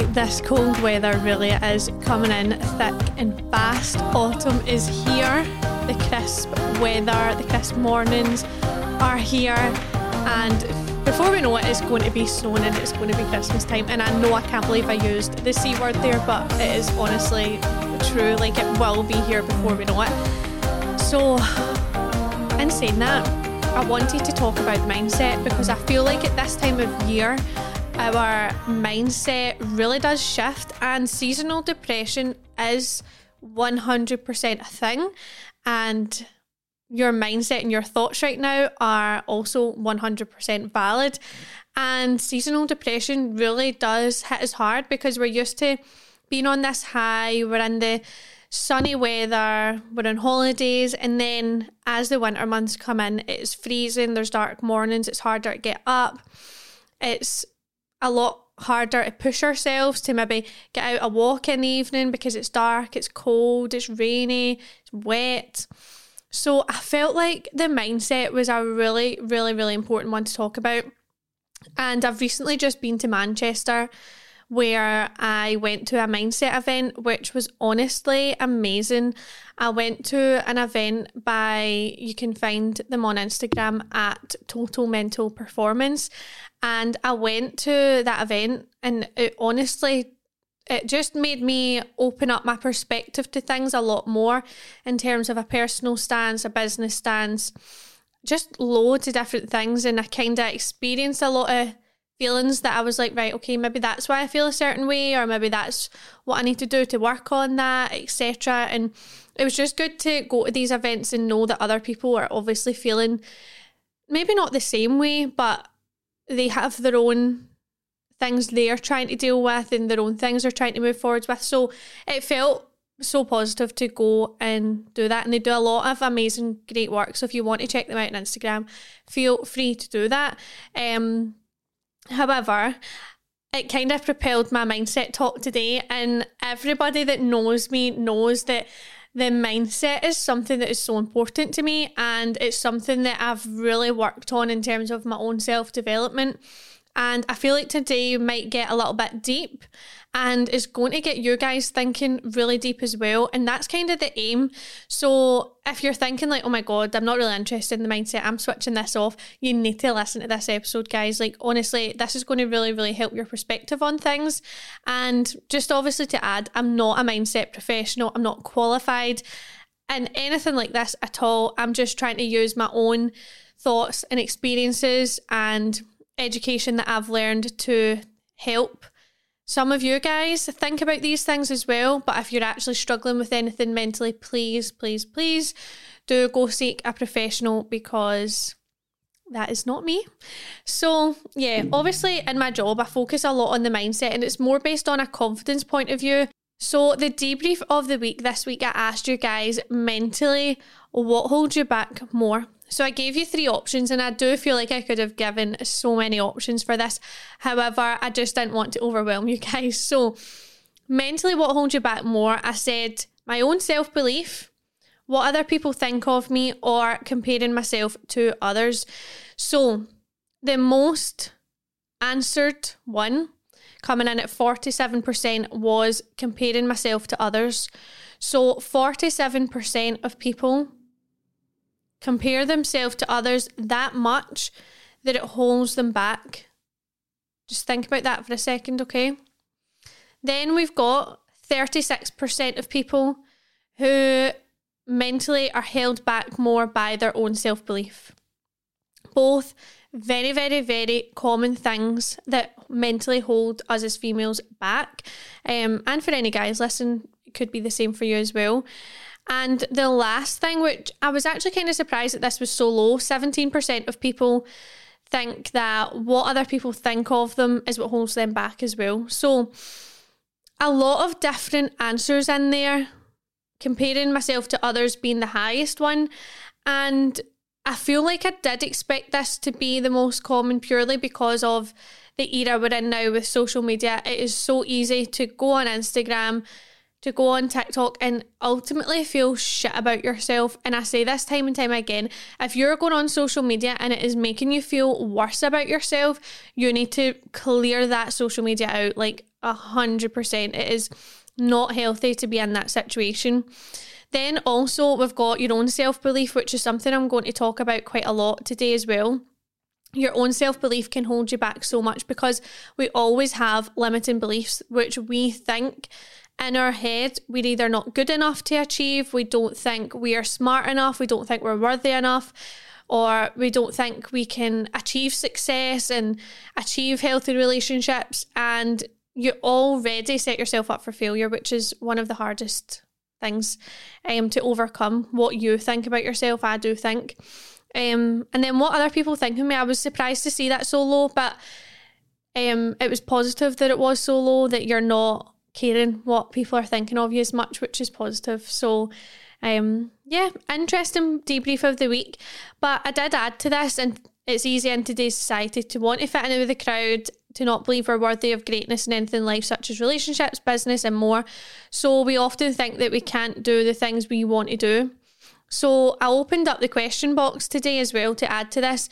this cold weather really is coming in thick and fast. Autumn is here. The crisp weather, the crisp mornings are here. And before we know it, it's going to be snowing and it's going to be Christmas time. And I know I can't believe I used the C word there, but it is honestly true. Like it will be here before we know it. So, in saying that, I wanted to talk about mindset because I feel like at this time of year, our mindset really does shift, and seasonal depression is 100% a thing. And your mindset and your thoughts right now are also 100% valid. And seasonal depression really does hit us hard because we're used to being on this high, we're in the sunny weather, we're on holidays, and then as the winter months come in, it's freezing, there's dark mornings, it's harder to get up. It's a lot harder to push ourselves to maybe get out a walk in the evening because it's dark, it's cold, it's rainy, it's wet. So I felt like the mindset was a really, really, really important one to talk about. And I've recently just been to Manchester where I went to a mindset event, which was honestly amazing. I went to an event by, you can find them on Instagram at Total Mental Performance. And I went to that event, and it honestly, it just made me open up my perspective to things a lot more in terms of a personal stance, a business stance, just loads of different things. And I kind of experienced a lot of feelings that I was like, right, okay, maybe that's why I feel a certain way, or maybe that's what I need to do to work on that, etc. And it was just good to go to these events and know that other people are obviously feeling maybe not the same way, but they have their own things they're trying to deal with and their own things they're trying to move forwards with. So it felt so positive to go and do that. And they do a lot of amazing, great work. So if you want to check them out on Instagram, feel free to do that. Um, However, it kind of propelled my mindset talk today, and everybody that knows me knows that the mindset is something that is so important to me, and it's something that I've really worked on in terms of my own self development. And I feel like today might get a little bit deep and is going to get you guys thinking really deep as well. And that's kind of the aim. So if you're thinking, like, oh my God, I'm not really interested in the mindset, I'm switching this off, you need to listen to this episode, guys. Like, honestly, this is going to really, really help your perspective on things. And just obviously to add, I'm not a mindset professional, I'm not qualified in anything like this at all. I'm just trying to use my own thoughts and experiences and education that I've learned to help some of you guys think about these things as well. But if you're actually struggling with anything mentally, please, please, please do go seek a professional because that is not me. So, yeah, obviously in my job, I focus a lot on the mindset and it's more based on a confidence point of view. So, the debrief of the week this week, I asked you guys mentally what holds you back more so I gave you three options, and I do feel like I could have given so many options for this. However, I just didn't want to overwhelm you guys. So, mentally, what holds you back more? I said my own self belief, what other people think of me, or comparing myself to others. So, the most answered one coming in at 47% was comparing myself to others. So, 47% of people compare themselves to others that much that it holds them back. Just think about that for a second, okay? Then we've got 36% of people who mentally are held back more by their own self belief. Both very, very, very common things that mentally hold us as females back. Um, and for any guys, listen, it could be the same for you as well. And the last thing, which I was actually kind of surprised that this was so low 17% of people think that what other people think of them is what holds them back as well. So, a lot of different answers in there, comparing myself to others being the highest one. And I feel like I did expect this to be the most common purely because of the era we're in now with social media. It is so easy to go on Instagram to go on TikTok and ultimately feel shit about yourself. And I say this time and time again if you're going on social media and it is making you feel worse about yourself, you need to clear that social media out. Like, A hundred percent. It is not healthy to be in that situation. Then also we've got your own self belief, which is something I'm going to talk about quite a lot today as well your own self belief can hold you back so much because we always have limiting beliefs which we think in our head we're either not good enough to achieve, we don't think we are smart enough, we don't think we're worthy enough, or we don't think we can achieve success and achieve healthy relationships. And you already set yourself up for failure, which is one of the hardest things um, to overcome. What you think about yourself, I do think. Um, and then what other people think of me, I was surprised to see that so low, but um, it was positive that it was so low that you're not caring what people are thinking of you as much, which is positive. So, um, yeah, interesting debrief of the week. But I did add to this, and it's easy in today's society to want to fit in with the crowd, to not believe we're worthy of greatness in anything in life, such as relationships, business, and more. So we often think that we can't do the things we want to do. So I opened up the question box today as well to add to this,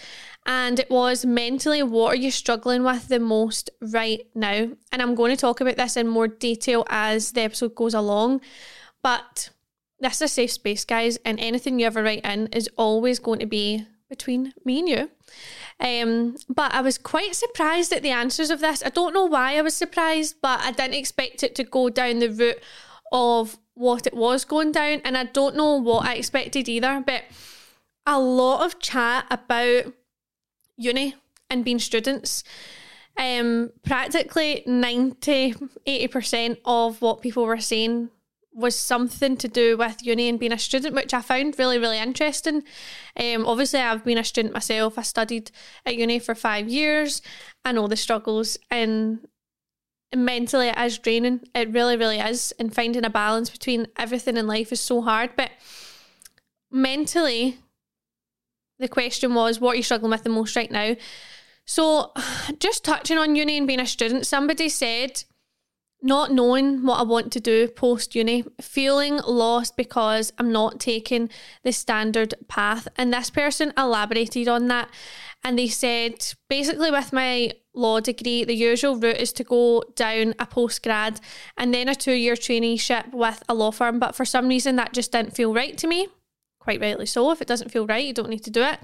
and it was mentally what are you struggling with the most right now? And I'm going to talk about this in more detail as the episode goes along, but this is a safe space, guys, and anything you ever write in is always going to be between me and you. Um, but I was quite surprised at the answers of this. I don't know why I was surprised, but I didn't expect it to go down the route of what it was going down, and I don't know what I expected either. But a lot of chat about uni and being students. Um, practically 90 80% of what people were saying was something to do with uni and being a student, which I found really, really interesting. Um, obviously, I've been a student myself. I studied at uni for five years. I know the struggles, and mentally it is draining. It really, really is. And finding a balance between everything in life is so hard. But mentally, the question was, what are you struggling with the most right now? So, just touching on uni and being a student, somebody said, not knowing what I want to do post uni, feeling lost because I'm not taking the standard path. And this person elaborated on that and they said basically with my law degree, the usual route is to go down a postgrad and then a two year traineeship with a law firm. But for some reason, that just didn't feel right to me. Quite rightly so. If it doesn't feel right, you don't need to do it.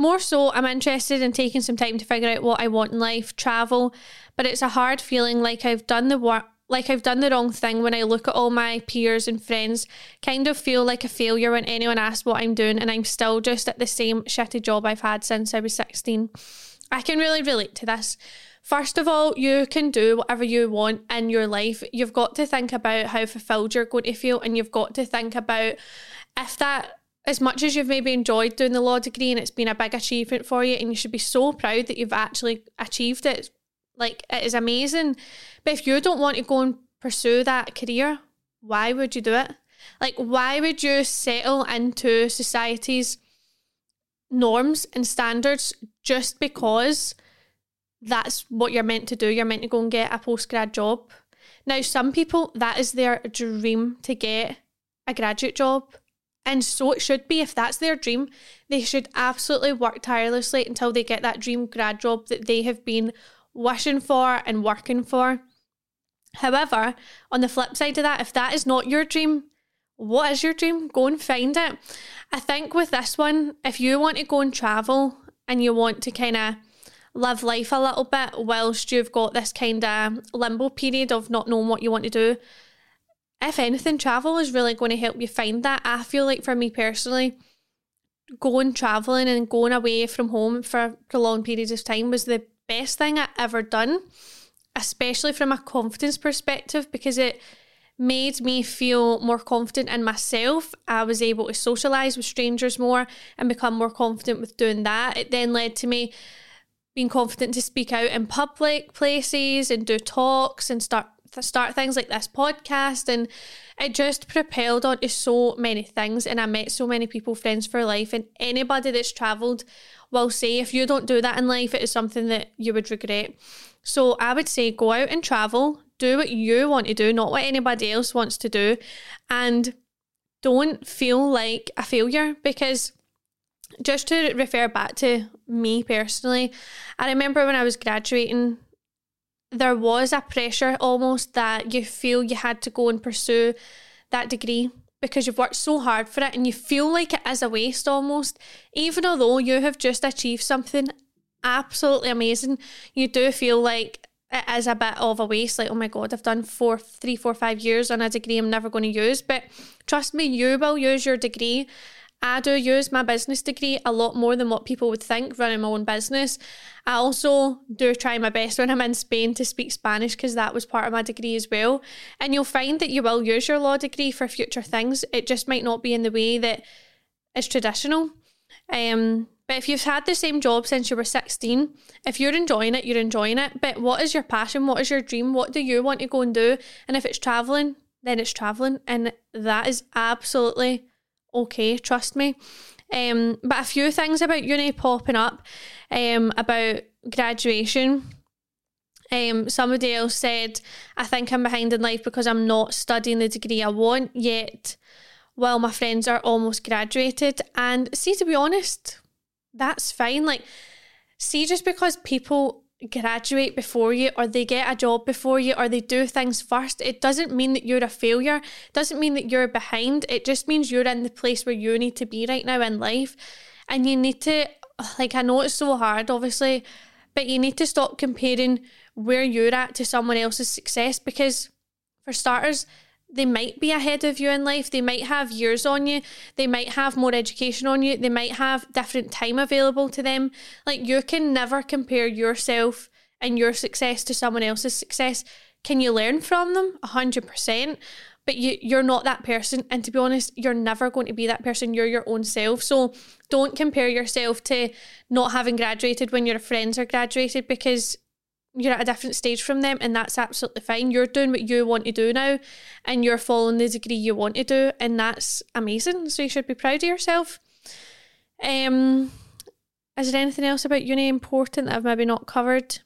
More so, I'm interested in taking some time to figure out what I want in life, travel, but it's a hard feeling like I've done the work like I've done the wrong thing when I look at all my peers and friends, kind of feel like a failure when anyone asks what I'm doing and I'm still just at the same shitty job I've had since I was 16. I can really relate to this. First of all, you can do whatever you want in your life. You've got to think about how fulfilled you're going to feel, and you've got to think about if that, as much as you've maybe enjoyed doing the law degree and it's been a big achievement for you, and you should be so proud that you've actually achieved it. Like, it is amazing. But if you don't want to go and pursue that career, why would you do it? Like, why would you settle into society's norms and standards just because that's what you're meant to do. You're meant to go and get a post grad job. Now, some people, that is their dream to get a graduate job. And so it should be. If that's their dream, they should absolutely work tirelessly until they get that dream grad job that they have been wishing for and working for. However, on the flip side of that, if that is not your dream, what is your dream? Go and find it. I think with this one, if you want to go and travel and you want to kind of live life a little bit whilst you've got this kind of limbo period of not knowing what you want to do, if anything, travel is really going to help you find that. I feel like for me personally, going traveling and going away from home for prolonged periods of time was the best thing I ever done, especially from a confidence perspective, because it made me feel more confident in myself. I was able to socialize with strangers more and become more confident with doing that. It then led to me being confident to speak out in public places and do talks and start start things like this podcast and it just propelled on to so many things and I met so many people friends for life and anybody that's traveled will say if you don't do that in life it is something that you would regret. So I would say go out and travel, do what you want to do, not what anybody else wants to do, and don't feel like a failure because just to refer back to me personally, I remember when I was graduating there was a pressure almost that you feel you had to go and pursue that degree because you've worked so hard for it and you feel like it is a waste almost. Even although you have just achieved something absolutely amazing, you do feel like it is a bit of a waste. Like, oh my God, I've done four, three, four, five years on a degree I'm never going to use. But trust me, you will use your degree I do use my business degree a lot more than what people would think running my own business. I also do try my best when I'm in Spain to speak Spanish because that was part of my degree as well. And you'll find that you will use your law degree for future things. It just might not be in the way that is traditional. Um, but if you've had the same job since you were 16, if you're enjoying it, you're enjoying it. But what is your passion? What is your dream? What do you want to go and do? And if it's traveling, then it's traveling. And that is absolutely okay, trust me. Um, but a few things about uni popping up um, about graduation. Um, somebody else said, I think I'm behind in life because I'm not studying the degree I want yet, while my friends are almost graduated. And see, to be honest, that's fine. Like, see, just because people graduate before you or they get a job before you or they do things first it doesn't mean that you're a failure. It doesn't mean that you're behind. It just means you're in the place where you need to be right now in life. And you need to like i know it's so hard obviously but you need to stop comparing where you're at to someone else's success because for starters they might be ahead of you in life. They might have years on you. They might have more education on you. They might have different time available to them. Like you can never compare yourself and your success to someone else's success. Can you learn from them? A hundred percent. But you you're not that person. And to be honest, you're never going to be that person. You're your own self. So don't compare yourself to not having graduated when your friends are graduated because you're at a different stage from them and that's absolutely fine. You're doing what you want to do now and you're following the degree you want to do and that's amazing. So you should be proud of yourself. Um is there anything else about uni important that I've maybe not covered?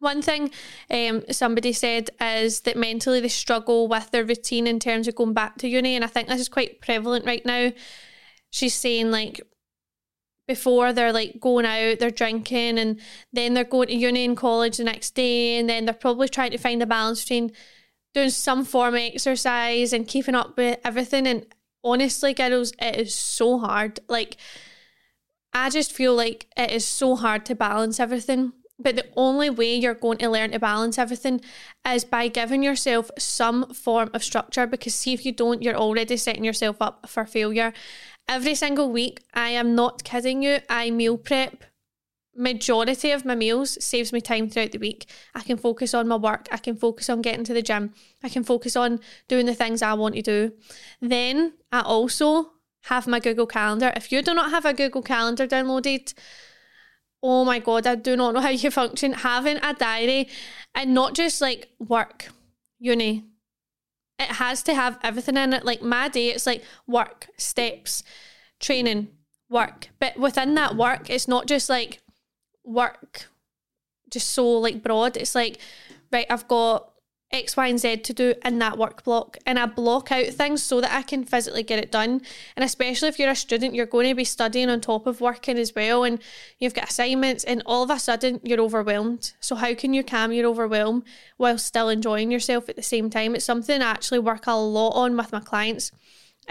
One thing um, somebody said is that mentally they struggle with their routine in terms of going back to uni, and I think this is quite prevalent right now. She's saying like before they're like going out, they're drinking, and then they're going to uni and college the next day, and then they're probably trying to find a balance between doing some form of exercise and keeping up with everything. And honestly, girls, it is so hard. Like, I just feel like it is so hard to balance everything. But the only way you're going to learn to balance everything is by giving yourself some form of structure. Because, see, if you don't, you're already setting yourself up for failure every single week. I am not kidding you. I meal prep. Majority of my meals saves me time throughout the week. I can focus on my work. I can focus on getting to the gym. I can focus on doing the things I want to do. Then I also have my Google Calendar. If you do not have a Google Calendar downloaded, oh my god, I do not know how you function. Having a diary and not just like work, uni, it has to have everything in it. Like my day, it's like work, steps, training, work. But within that work, it's not just like work, just so like broad. It's like, right, I've got X, Y, and Z to do in that work block. And I block out things so that I can physically get it done. And especially if you're a student, you're going to be studying on top of working as well. And you've got assignments, and all of a sudden you're overwhelmed. So, how can you calm your overwhelm while still enjoying yourself at the same time? It's something I actually work a lot on with my clients.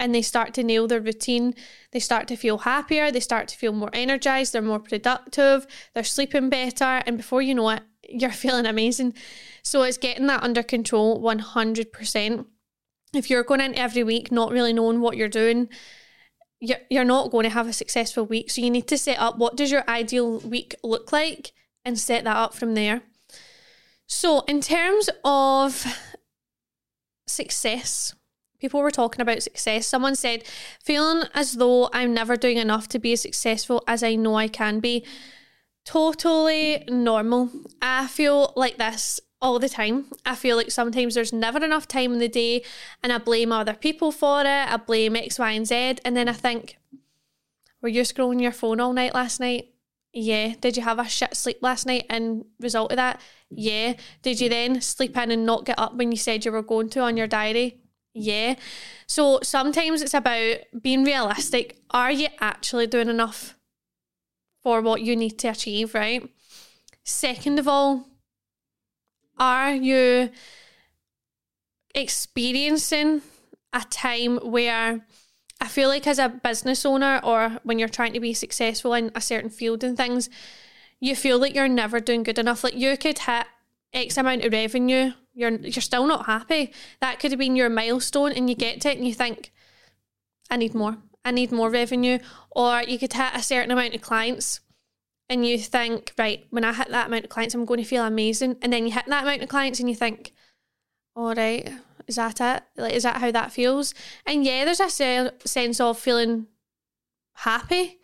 And they start to nail their routine. They start to feel happier. They start to feel more energized. They're more productive. They're sleeping better. And before you know it, you're feeling amazing. So it's getting that under control 100%. If you're going in every week not really knowing what you're doing, you're, not going to have a successful week. So you need to set up what does your ideal week look like and set that up from there. So in terms of success, people were talking about success. Someone said, feeling as though I'm never doing enough to be as successful as I know I can be totally normal. I feel like this all the time. I feel like sometimes there's never enough time in the day and I blame other people for it. I blame X, Y, and Z. And then I think, were you scrolling your phone all night last night? Yeah. Did you have a shit sleep last night and result of that? Yeah. Did you then sleep in and not get up when you said you were going to on your diary? Yeah. So sometimes it's about being realistic. Are you actually doing enough? for what you need to achieve, right? Second of all, Are you experiencing a time where I feel like as a business owner or when you're trying to be successful in a certain field and things, you feel like you're never doing good enough. Like you could hit X amount of revenue, you're you're still not happy. That could have been your milestone and you get to it and you think, I need more. I need more revenue. Or you could hit a certain amount of clients and you think, right, when I hit that amount of clients, I'm going to feel amazing. And then you hit that amount of clients and you think, all right, is that it? Like, is that how that feels? And yeah, there's a se- sense of feeling happy,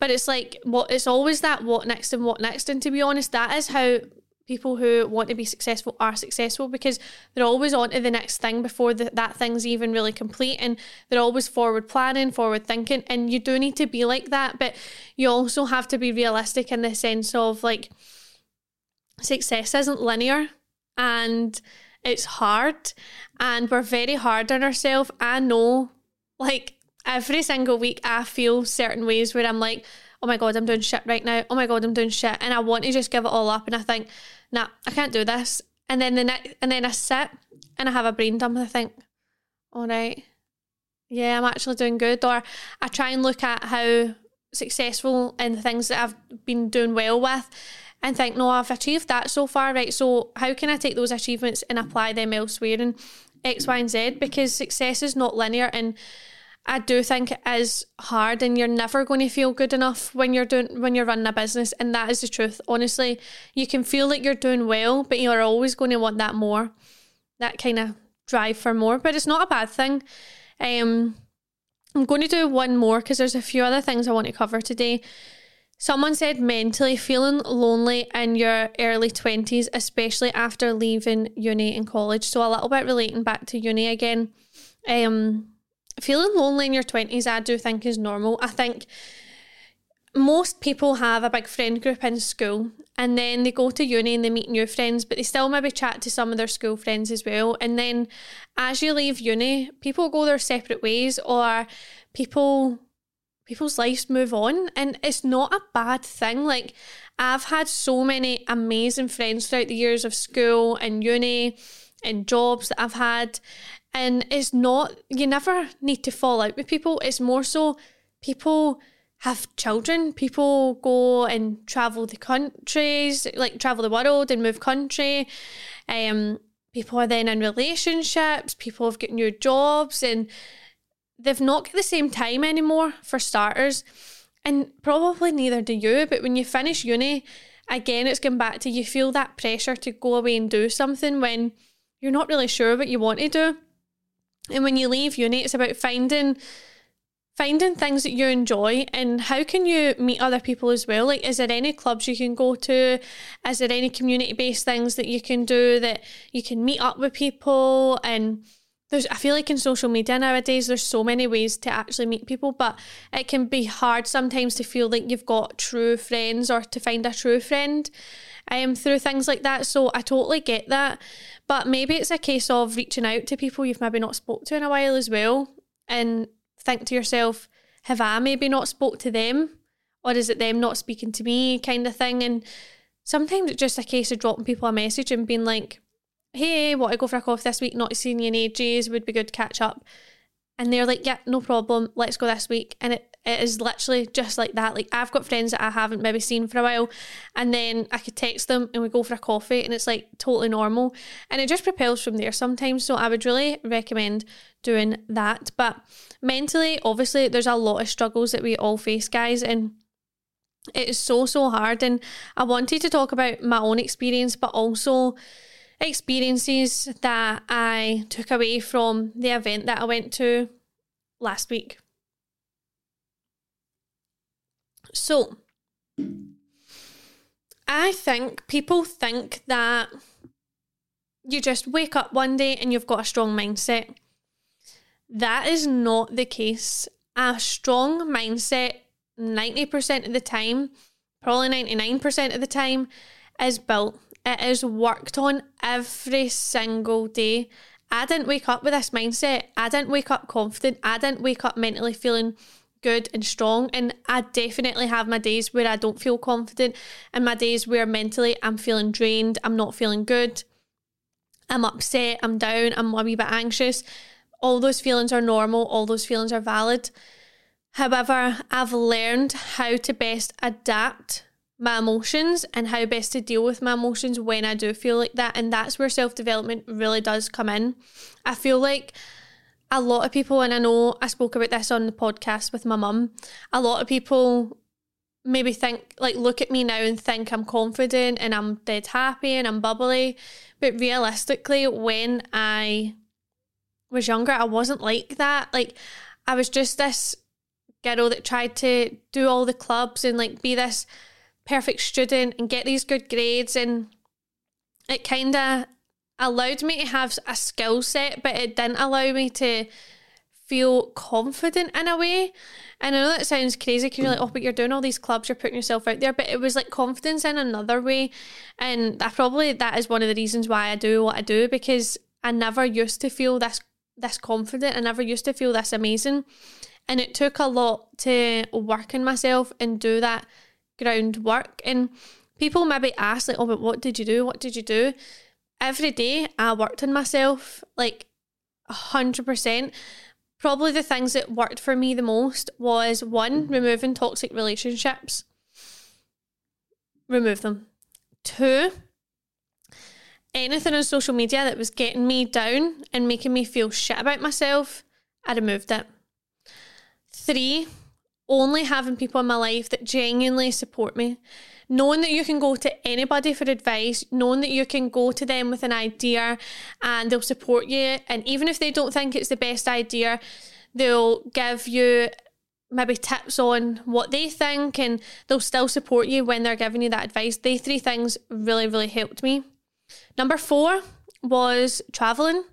but it's like what it's always that what next and what next. And to be honest, that is how people who want to be successful are successful because they're always on to the next thing before the, that thing's even really complete and they're always forward planning forward thinking and you do need to be like that but you also have to be realistic in the sense of like success isn't linear and it's hard and we're very hard on ourselves. I know, like, every single week I feel certain ways where I'm like, oh my God, I'm doing shit right now. Oh my God, I'm doing shit. And I want to just give it all up. And I think, nah, I can't do this. And then the next, and then I sit and I have a brain dump and I think, all right, yeah, I'm actually doing good. Or I try and look at how successful in the things that I've been doing well with and think, no, I've achieved that so far, right? So how can I take those achievements and apply them elsewhere in X, Y, and Z? Because success is not linear and I do think it is hard and you're never going to feel good enough when you're doing when you're running a business and that is the truth. Honestly, you can feel like you're doing well, but you're always going to want that more. That kind of drive for more, but it's not a bad thing. Um I'm going to do one more because there's a few other things I want to cover today. Someone said mentally feeling lonely in your early 20s, especially after leaving uni and college. So, a little bit relating back to uni again. Um, feeling lonely in your 20s, I do think is normal. I think most people have a big friend group in school and then they go to uni and they meet new friends, but they still maybe chat to some of their school friends as well. And then as you leave uni, people go their separate ways or people people's lives move on and it's not a bad thing like i've had so many amazing friends throughout the years of school and uni and jobs that i've had and it's not you never need to fall out with people it's more so people have children people go and travel the countries like travel the world and move country um people are then in relationships people have got new jobs and they've not got the same time anymore for starters. And probably neither do you, but when you finish uni, again, it's going back to you feel that pressure to go away and do something when you're not really sure what you want to do. And when you leave uni, it's about finding finding things that you enjoy. And how can you meet other people as well? Like is there any clubs you can go to? Is there any community based things that you can do that you can meet up with people? And there's I feel like in social media nowadays there's so many ways to actually meet people, but it can be hard sometimes to feel like you've got true friends or to find a true friend um through things like that. So I totally get that. But maybe it's a case of reaching out to people you've maybe not spoke to in a while as well and think to yourself, have I maybe not spoke to them? Or is it them not speaking to me kind of thing? And sometimes it's just a case of dropping people a message and being like, hey, want to go for a coffee this week? Not seen you in ages. Would be good to catch up. And they're like, yeah, no problem. Let's go this week. And it, it is literally just like that. Like I've got friends that I haven't maybe seen for a while, and then I could text them and we go for a coffee, and it's like totally normal. And it just propels from there sometimes. So I would really recommend doing that. But mentally, obviously, there's a lot of struggles that we all face, guys, and it is so so hard. And I wanted to talk about my own experience, but also experiences that I took away from the event that I went to last week. So, I think people think that you just wake up one day and you've got a strong mindset. That is not the case. A strong mindset, 90% of the time, probably 99% of the time, is built it is worked on every single day. I didn't wake up with this mindset. I didn't wake up confident. I didn't wake up mentally feeling good and strong. And I definitely have my days where I don't feel confident and my days where mentally I'm feeling drained, I'm not feeling good. I'm upset, I'm down, I'm a wee bit anxious. All those feelings are normal, all those feelings are valid. However, I've learned how to best adapt my emotions and how best to deal with my emotions when I do feel like that. And that's where self development really does come in. I feel like a lot of people, and I know I spoke about this on the podcast with my mum, a lot of people maybe think, like, look at me now and think I'm confident and I'm dead happy and I'm bubbly. But realistically, when I was younger, I wasn't like that. Like, I was just this girl that tried to do all the clubs and like be this perfect student and get these good grades and it kind of allowed me to have a skill set but it didn't allow me to feel confident in a way and I know that sounds crazy because you're like, oh, but you're doing all these clubs, you're putting yourself out there. But it was like confidence in another way. And I probably that is one of the reasons why I do what I do because I never used to feel this this confident. I never used to feel this amazing. And it took a lot to work in myself and do that groundwork. And people maybe ask, like, oh, but what did you do? What did you do? Every day I worked on myself like a hundred percent. Probably the things that worked for me the most was one, removing toxic relationships. Remove them. Two, anything on social media that was getting me down and making me feel shit about myself, I removed it. Three, only having people in my life that genuinely support me. Knowing that you can go to anybody for advice, knowing that you can go to them with an idea and they'll support you. And even if they don't think it's the best idea, they'll give you maybe tips on what they think and they'll still support you when they're giving you that advice. They three things really, really helped me. Number four was traveling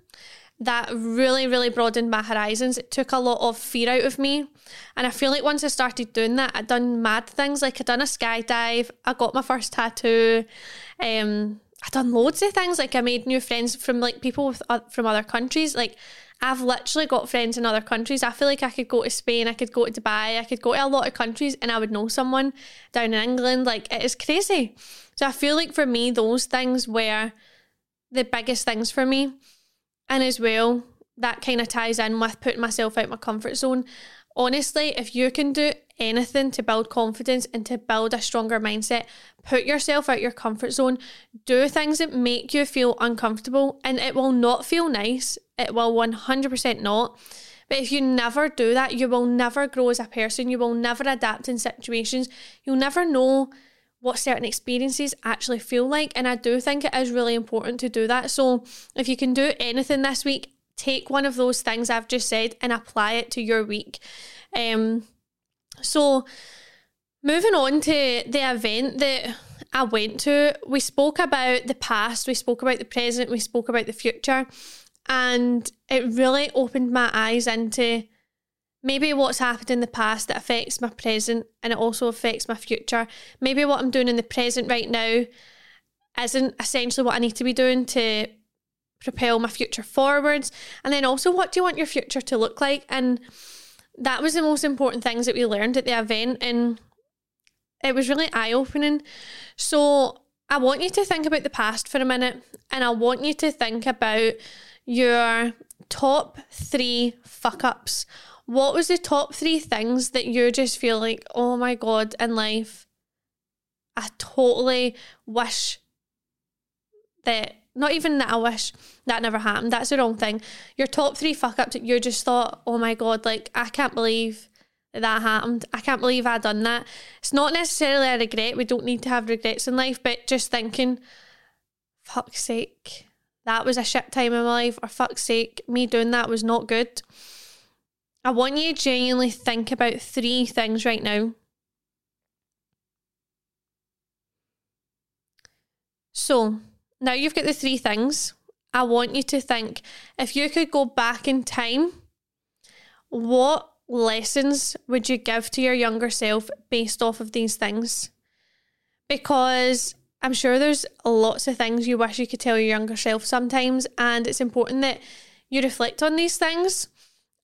that really, really broadened my horizons. It took a lot of fear out of me. And I feel like once I started doing that, I'd done mad things. Like I'd done a skydive, I got my first tattoo, um, I'd done loads of things. Like I made new friends from like people with, uh, from other countries. Like I've literally got friends in other countries. I feel like I could go to Spain, I could go to Dubai, I could go to a lot of countries and I would know someone down in England. Like it is crazy. So I feel like for me, those things were the biggest things for me. And as well, that kind of ties in with putting myself out my comfort zone. Honestly, if you can do anything to build confidence and to build a stronger mindset, put yourself out your comfort zone. Do things that make you feel uncomfortable, and it will not feel nice. It will 100% not. But if you never do that, you will never grow as a person. You will never adapt in situations. You'll never know what certain experiences actually feel like. And I do think it is really important to do that. So if you can do anything this week, take one of those things I've just said and apply it to your week. Um, so moving on to the event that I went to, we spoke about the past, we spoke about the present, we spoke about the future, and it really opened my eyes into maybe what's happened in the past that affects my present and it also affects my future. Maybe what I'm doing in the present right now isn't essentially what I need to be doing to propel my future forwards. And then also, what do you want your future to look like? And that was the most important things that we learned at the event. And it was really eye opening. So, I want you to think about the past for a minute and I want you to think about your top three fuck ups what was the top three things that you just feel like, oh my God, in life, I totally wish that, not even that I wish that never happened. That's the wrong thing. Your top three fuck ups that you just thought, oh my God, like, I can't believe that, happened. I can't believe I done that. It's not necessarily a regret. We don't need to have regrets in life, but just thinking, fuck's sake, that was a shit time in my life, or fuck's sake, me doing that was not good. I want you to genuinely think about three things right now. So, now you've got the three things. I want you to think if you could go back in time, what lessons would you give to your younger self based off of these things? Because I'm sure there's lots of things you wish you could tell your younger self sometimes, and it's important that you reflect on these things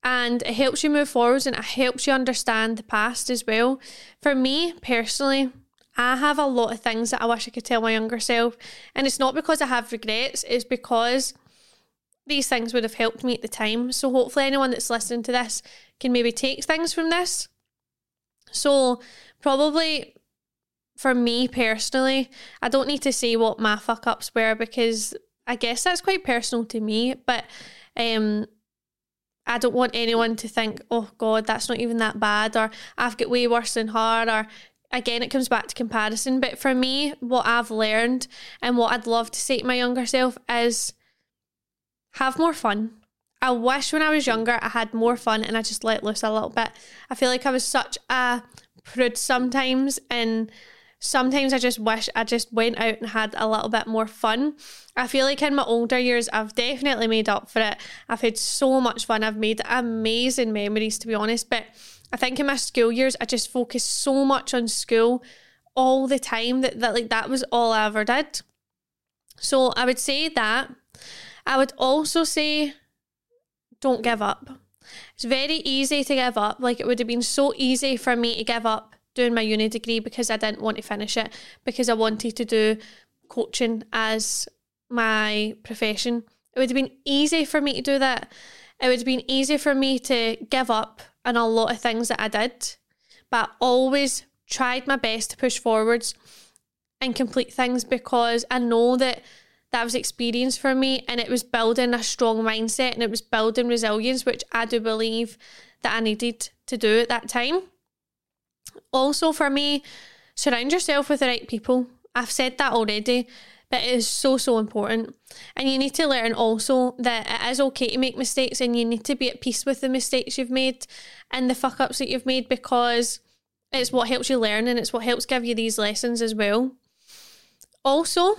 and it helps you move forwards and it helps you understand the past as well. For me personally, I have a lot of things that I wish I could tell my younger self, and it's not because I have regrets, it's because these things would have helped me at the time. So hopefully anyone that's listening to this can maybe take things from this. So probably for me personally, I don't need to say what my fuck ups were because I guess that's quite personal to me, but um I don't want anyone to think, oh God, that's not even that bad, or I've got way worse than her, or again, it comes back to comparison. But for me, what I've learned and what I'd love to say to my younger self is have more fun. I wish when I was younger I had more fun and I just let loose a little bit. I feel like I was such a prude sometimes and sometimes I just wish I just went out and had a little bit more fun. I feel like in my older years, I've definitely made up for it. I've had so much fun. I've made amazing memories, to be honest. But I think in my school years, I just focused so much on school all the time that, that like that was all I ever did. So I would say that. I would also say don't give up. It's very easy to give up. Like it would have been so easy for me to give up doing my uni degree because I didn't want to finish it because I wanted to do coaching as my profession. It would have been easy for me to do that. It would have been easy for me to give up on a lot of things that I did, but I always tried my best to push forwards and complete things because I know that that was experience for me and it was building a strong mindset and it was building resilience, which I do believe that I needed to do at that time. Also, for me, surround yourself with the right people. I've said that already, but it is so, so important. And you need to learn also that it is okay to make mistakes and you need to be at peace with the mistakes you've made and the fuck ups that you've made because it's what helps you learn and it's what helps give you these lessons as well. Also,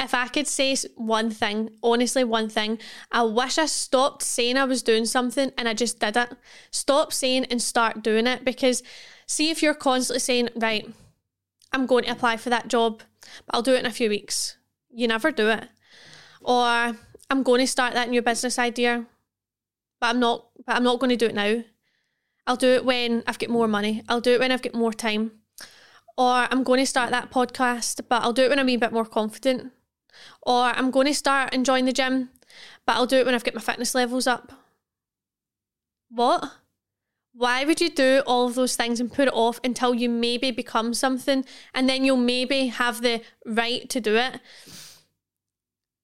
if I could say one thing, honestly, one thing, I wish I stopped saying I was doing something and I just did it. Stop saying and start doing it because see if you're constantly saying, right, I'm going to apply for that job, but I'll do it in a few weeks. You never do it. Or I'm going to start that new business idea, but I'm not but I'm not going to do it now. I'll do it when I've got more money. I'll do it when I've got more time. Or I'm going to start that podcast, but I'll do it when I'm a bit more confident or I'm going to start enjoying the gym, but I'll do it when I've got my fitness levels up. What? Why would you do all of those things and put it off until you maybe become something and then you'll maybe have the right to do it?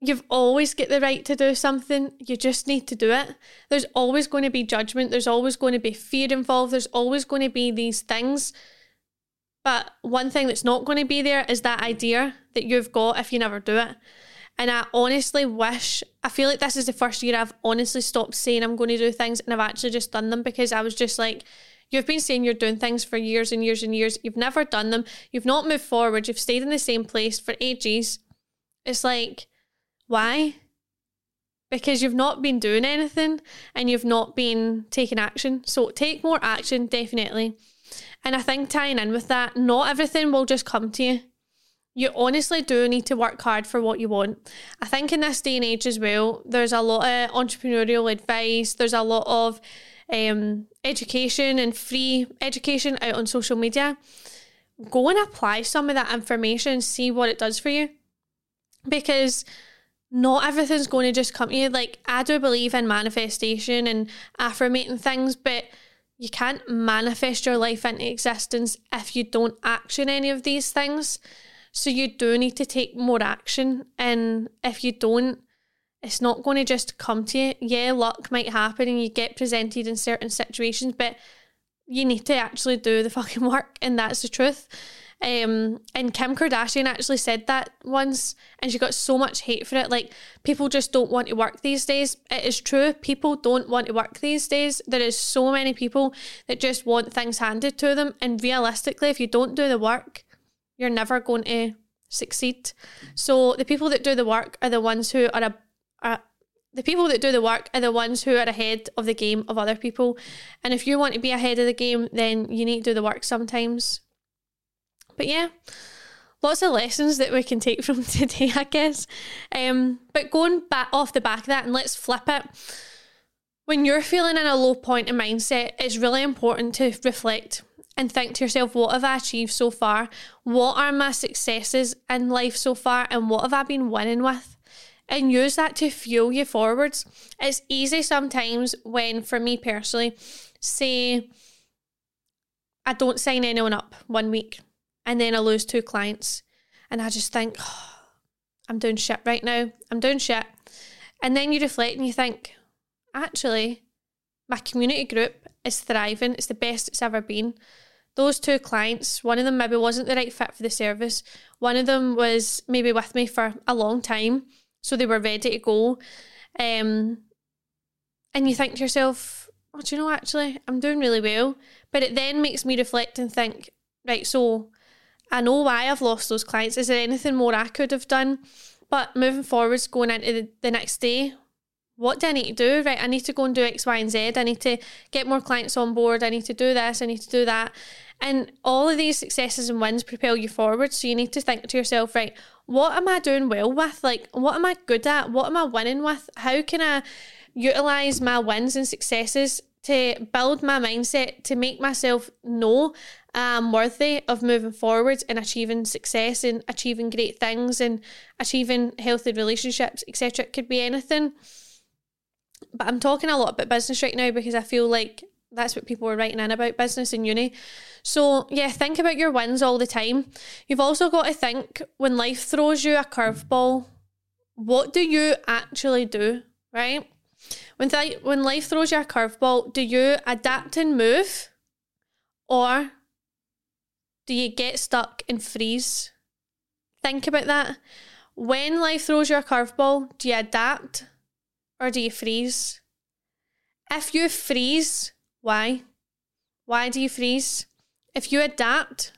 You've always got the right to do something, you just need to do it. There's always going to be judgment, there's always going to be fear involved, there's always going to be these things but one thing that's not going to be there is that idea that you've got if you never do it. And I honestly wish, I feel like this is the first year I've honestly stopped saying I'm going to do things and I've actually just done them because I was just like, you've been saying you're doing things for years and years and years. You've never done them. You've not moved forward. You've stayed in the same place for ages. It's like, why? Because you've not been doing anything and you've not been taking action. So take more action, definitely. And I think tying in with that, not everything will just come to you. You honestly do need to work hard for what you want. I think in this day and age as well, there's a lot of entrepreneurial advice, there's a lot of um, education and free education out on social media. Go and apply some of that information see what it does for you. Because not everything's going to just come to you. Like, I do believe in manifestation and affirmating things, but you can't manifest your life into existence if you don't action any of these things. So you do need to take more action. And if you don't, it's not going to just come to you. Yeah, luck might happen and you get presented in certain situations, but you need to actually do the fucking work. And that's the truth. Um, and Kim Kardashian actually said that once, and she got so much hate for it. Like, people just don't want to work these days. It is true. People don't want to work these days. There is so many people that just want things handed to them. And realistically, if you don't do the work, you're never going to succeed. So, the people that do the work are the ones who are a, are, the people that do the work are the ones who are ahead of the game of other people. And if you want to be ahead of the game, then you need to do the work sometimes. But yeah, lots of lessons that we can take from today, I guess. Um, but going back off the back of that and let's flip it. When you're feeling in a low point in mindset, it's really important to reflect and think to yourself, what have I achieved so far? What are my successes in life so far? And what have I been winning with? and use that to fuel you forwards. It's easy sometimes when, for me personally, say I don't sign anyone up one week and then I lose two clients and I just think, oh, I'm doing shit right now. I'm doing shit. And then you reflect and you think, actually, my community group is thriving. It's the best it's ever been. Those two clients, one of them maybe wasn't the right fit for the service. One of them was maybe with me for a long time, so they were ready to go. Um, and you think to yourself, oh, do you know, actually, I'm doing really well. But it then makes me reflect and think, right, so I know why I've lost those clients. Is there anything more I could have done? But moving forwards, going into the, the next day, what do I need to do? Right, I need to go and do X, Y, and Z. I need to get more clients on board. I need to do this. I need to do that. And all of these successes and wins propel you forward. So you need to think to yourself, right, what am I doing well with? Like, what am I good at? What am I winning with? How can I utilize my wins and successes to build my mindset to make myself know I'm worthy of moving forward and achieving success and achieving great things and achieving healthy relationships, etc. It could be anything. But I'm talking a lot about business right now because I feel like that's what people are writing in about business in uni. So, yeah, think about your wins all the time. You've also got to think when life throws you a curveball, what do you actually do, right? When, th- when life throws you a curveball, do you adapt and move? Or do you get stuck and freeze? Think about that. When life throws you a curveball, do you adapt or do you freeze? If you freeze, why? Why do you freeze? If you adapt,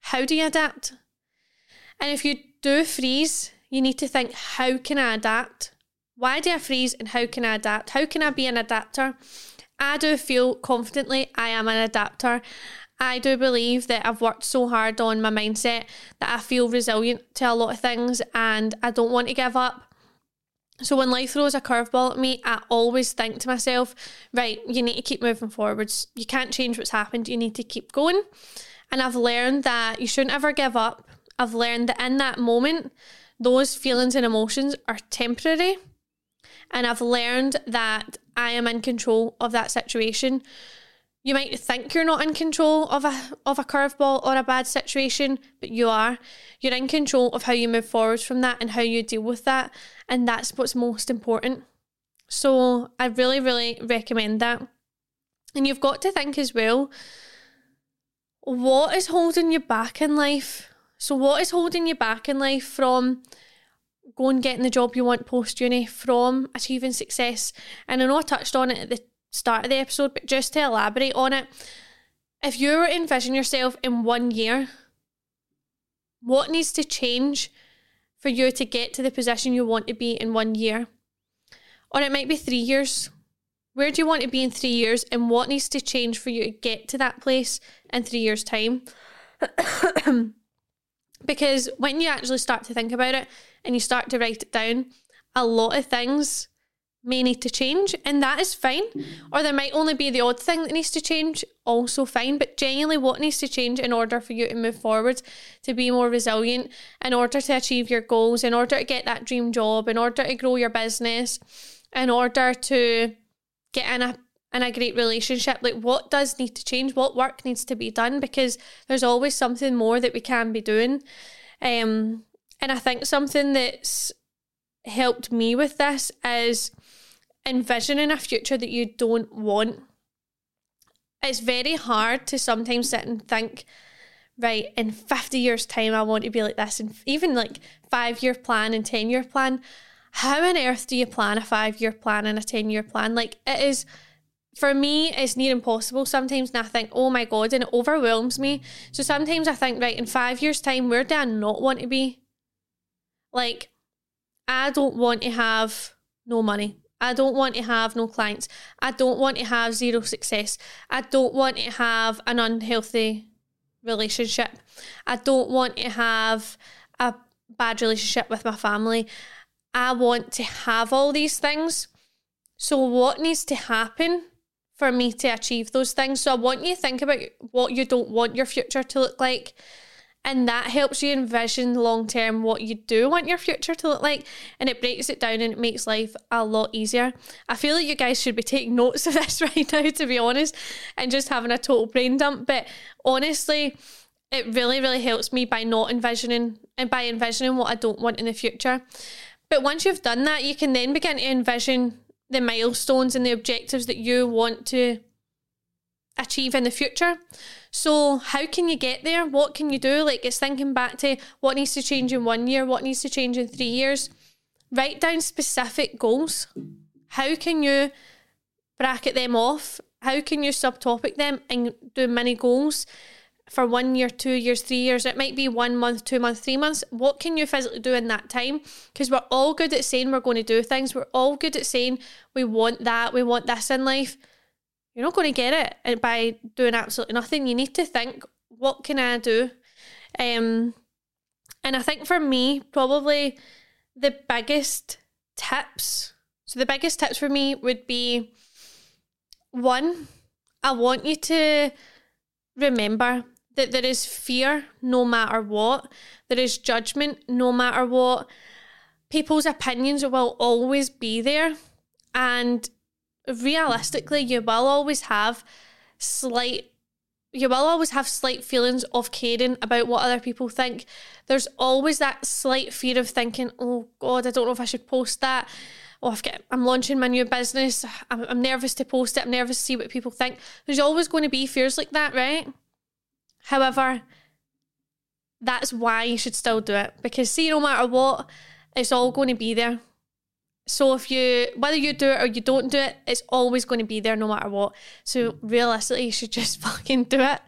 how do you adapt? And if you do freeze, you need to think, how can I adapt? Why do I freeze and how can I adapt? How can I be an adapter? I do feel confidently I am an adapter. I do believe that I've worked so hard on my mindset that I feel resilient to a lot of things and I don't want to give up. So when life throws a curveball at me, I always think to myself, right, you need to keep moving forwards. You can't change what's happened. You need to keep going. And I've learned that you shouldn't ever give up. I've learned that in that moment, those feelings and emotions are temporary and I've learned that I am in control of that situation. You might think you're not in control of a of a curveball or a bad situation, but you are. You're in control of how you move forward from that and how you deal with that, and that's what's most important. So I really, really recommend that. And you've got to think as well what is holding you back in life? So, what is holding you back in life from going getting the job you want post uni from achieving success. And I know I touched on it at the start of the episode, but just to elaborate on it, if you were to envision yourself in one year, what needs to change for you to get to the position you want to be in one year? Or it might be three years. Where do you want to be in three years, and what needs to change for you to get to that place in three years' time? because when you actually start to think about it, and you start to write it down, a lot of things may need to change, and that is fine. Or there might only be the odd thing that needs to change, also fine. But genuinely, what needs to change in order for you to move forward, to be more resilient, in order to achieve your goals, in order to get that dream job, in order to grow your business, in order to get in a in a great relationship like what does need to change what work needs to be done because there's always something more that we can be doing um and I think something that's helped me with this is envisioning a future that you don't want. It's very hard to sometimes sit and think, right, in 50 years' time, I want to be like this. And even like five year plan and 10 year plan. How on earth do you plan a five year plan and a 10 year plan? Like, it is for me, it's near impossible sometimes, and I think, oh my god, and it overwhelms me. So sometimes I think, right, in five years' time, where do I not want to be? Like, I don't want to have no money. I don't want to have no clients. I don't want to have zero success. I don't want to have an unhealthy relationship. I don't want to have a bad relationship with my family. I want to have all these things. So, what needs to happen for me to achieve those things? So, I want you to think about what you don't want your future to look like And that helps you envision long term what you do want your future to look like. And it breaks it down and it makes life a lot easier. I feel like you guys should be taking notes of this right now, to be honest, and just having a total brain dump. But honestly, it really, really helps me by not envisioning and by envisioning what I don't want in the future. But once you've done that, you can then begin to envision the milestones and the objectives that you want to achieve in the future. So, how can you get there? What can you do? Like, it's thinking back to what needs to change in one year, what needs to change in three years. Write down specific goals. How can you bracket them off? How can you subtopic them and do mini goals for one year, two years, three years? It might be one month, two months, three months. What can you physically do in that time? Because we're all good at saying we're going to do things. We're all good at saying we want that, we want this in life you're not going to get it by doing absolutely nothing. You need to think, what can I do? Um, and I think for me, probably the biggest tips. So the biggest tips for me would be one, I want you to remember that there is fear no matter what. There is judgment no matter what. People's opinions will always be there. And realistically, you will always have slight you will always have slight feelings of caring about what other people think. There's always that slight fear of thinking, oh God, I don't know if I should post that. Oh, I've got, I'm launching my new business. I'm, I'm nervous to post it. I'm nervous to see what people think. There's always going to be fears like that, right? However, that's why you should still do it because, see, no matter what, it's all going to be there. So if you whether you do it or you don't do it, it's always going to be there no matter what. So realistically, you should just fucking do it.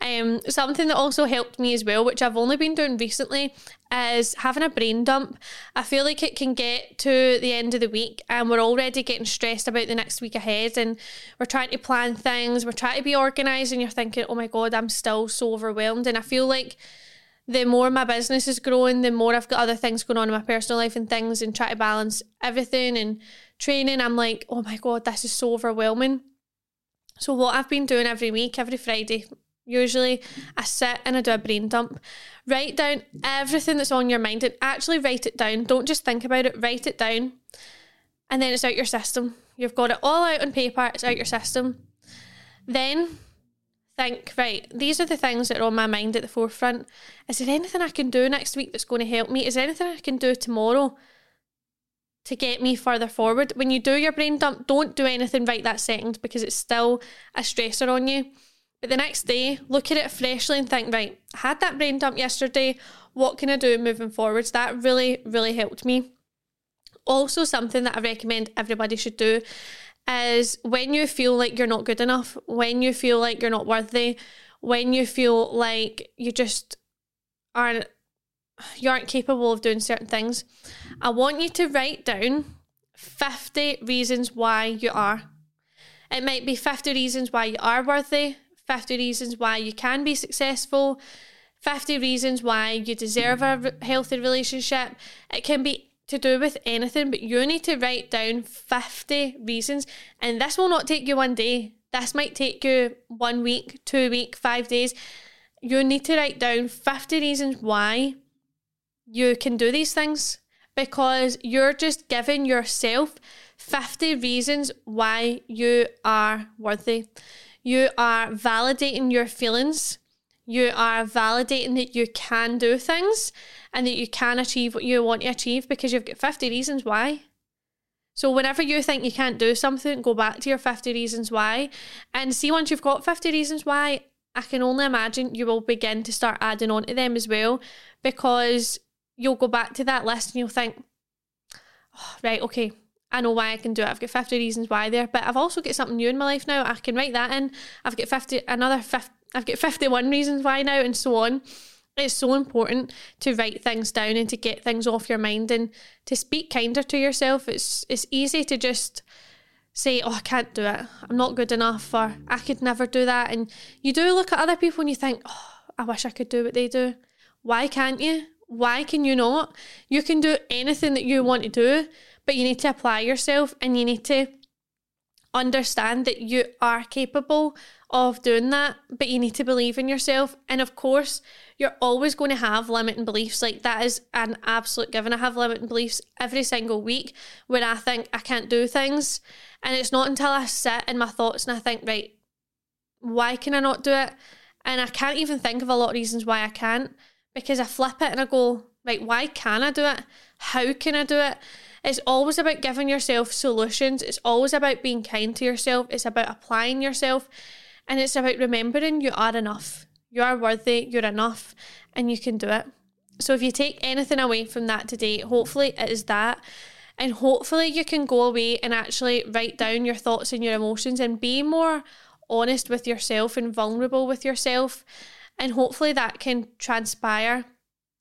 Um, something that also helped me as well, which I've only been doing recently, is having a brain dump. I feel like it can get to the end of the week and we're already getting stressed about the next week ahead and we're trying to plan things, we're trying to be organised and you're thinking, oh my god, I'm still so overwhelmed. And I feel like the more my business is growing, the more I've got other things going on in my personal life and things and try to balance everything and training. I'm like, oh my God, this is so overwhelming. So, what I've been doing every week, every Friday, usually I sit and I do a brain dump. Write down everything that's on your mind and actually write it down. Don't just think about it, write it down. And then it's out your system. You've got it all out on paper, it's out your system. Then think, right, these are the things that are on my mind at the forefront. Is there anything I can do next week that's going to help me? Is there anything I can do tomorrow to get me further forward? When you do your brain dump, don't do anything right that second because it's still a stressor on you. But the next day, look at it freshly and think, right, I had that brain dump yesterday. What can I do moving forwards? That really, really helped me. Also, something that I recommend everybody should do is when you feel like you're not good enough, when you feel like you're not worthy, when you feel like you just aren't you aren't capable of doing certain things, I want you to write down 50 reasons why you are. It might be 50 reasons why you are worthy, 50 reasons why you can be successful, 50 reasons why you deserve a healthy relationship. It can be to do with anything, but you need to write down 50 reasons. And this will not take you one day. This might take you one week, two week, five days. You need to write down 50 reasons why you can do these things because you're just giving yourself 50 reasons why you are worthy. You are validating your feelings. You are validating that you can do things and that you can achieve what you want to achieve because you've got 50 reasons why. So, whenever you think you can't do something, go back to your 50 reasons why and see once you've got 50 reasons why, I can only imagine you will begin to start adding on to them as well because you'll go back to that list and you'll think, oh, right, okay, I know why I can do it. I've got 50 reasons why there, but I've also got something new in my life now. I can write that in. I've got 50, another 50, I've got 51 reasons why now, and so on it's so important to write things down and to get things off your mind and to speak kinder to yourself. It's it's easy to just say, "Oh, I can't do it. I'm not good enough," or "I could never do that." And you do look at other people and you think, "Oh, I wish I could do what they do." Why can't you? Why can you not? You can do anything that you want to do, but you need to apply yourself and you need to understand that you are capable of doing that, but you need to believe in yourself. And of course, you're always going to have limiting beliefs. Like that is an absolute given. I have limiting beliefs every single week where I think I can't do things. And it's not until I sit in my thoughts and I think, right, why can I not do it? And I can't even think of a lot of reasons why I can't because I flip it and I go, right, why can I do it? How can I do it? It's always about giving yourself solutions. It's always about being kind to yourself. It's about applying yourself. And it's about remembering you are enough. You are worthy, you're enough, and you can do it. So if you take anything away from that today, hopefully it is that. And hopefully you can go away and actually write down your thoughts and your emotions and be more honest with yourself and vulnerable with yourself. And hopefully that can transpire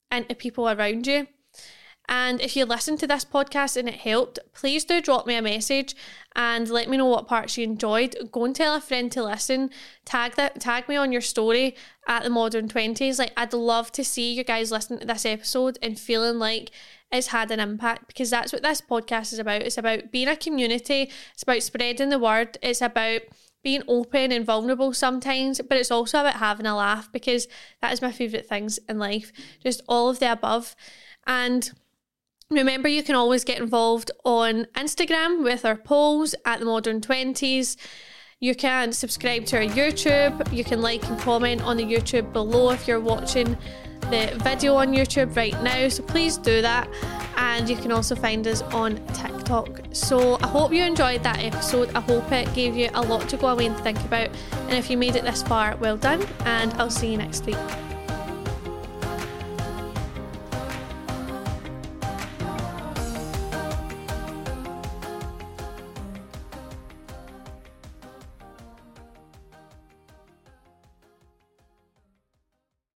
into people around you. And if you listen to this podcast and it helped, please do drop me a message and let me know what parts you enjoyed. Go and tell a friend to listen. Tag that tag me on your story at the modern twenties. Like I'd love to see you guys listen to this episode and feeling like it's had an impact because that's what this podcast is about. It's about being a community, it's about spreading the word, it's about being open and vulnerable sometimes, but it's also about having a laugh because that is my favourite things in life. Just all of the above. And remember, you can always get involved on Instagram with our polls at the Modern 20s. You can subscribe to our YouTube. You can like and comment on the YouTube below if you're watching the video on YouTube right now. So please do that. And you can also find us on TikTok. So I hope you enjoyed that episode. I hope it gave you a lot to go away and think about. And if you made it this far, well done. And I'll see you next week.